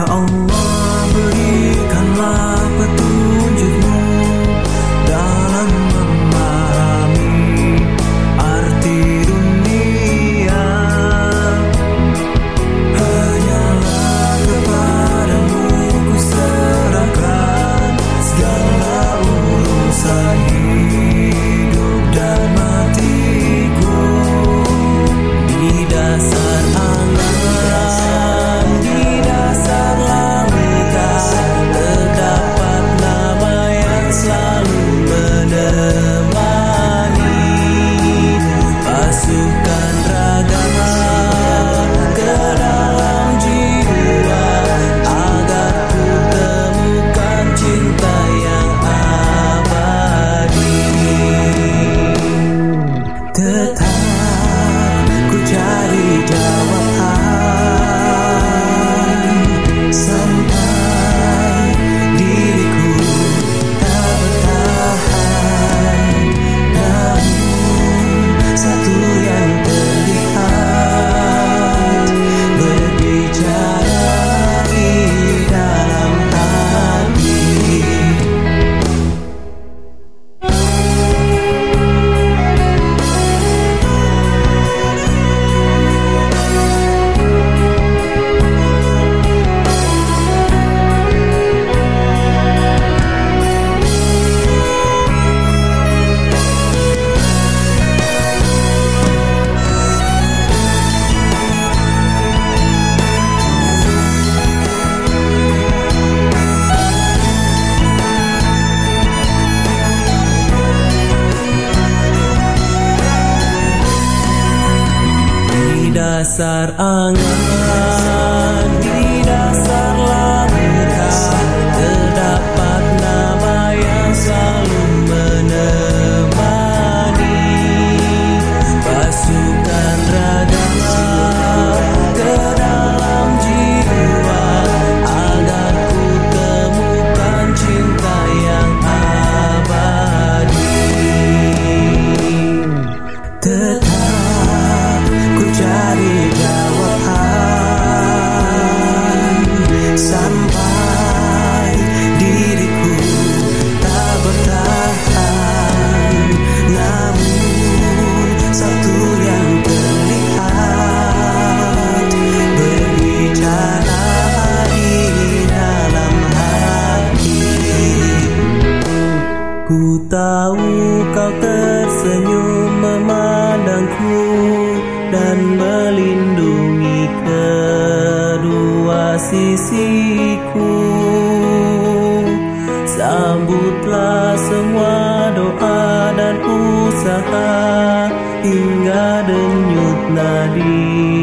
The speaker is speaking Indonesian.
Oh. Allah dasar angan dan melindungi kedua sisiku. Sambutlah semua doa dan usaha hingga denyut nadi.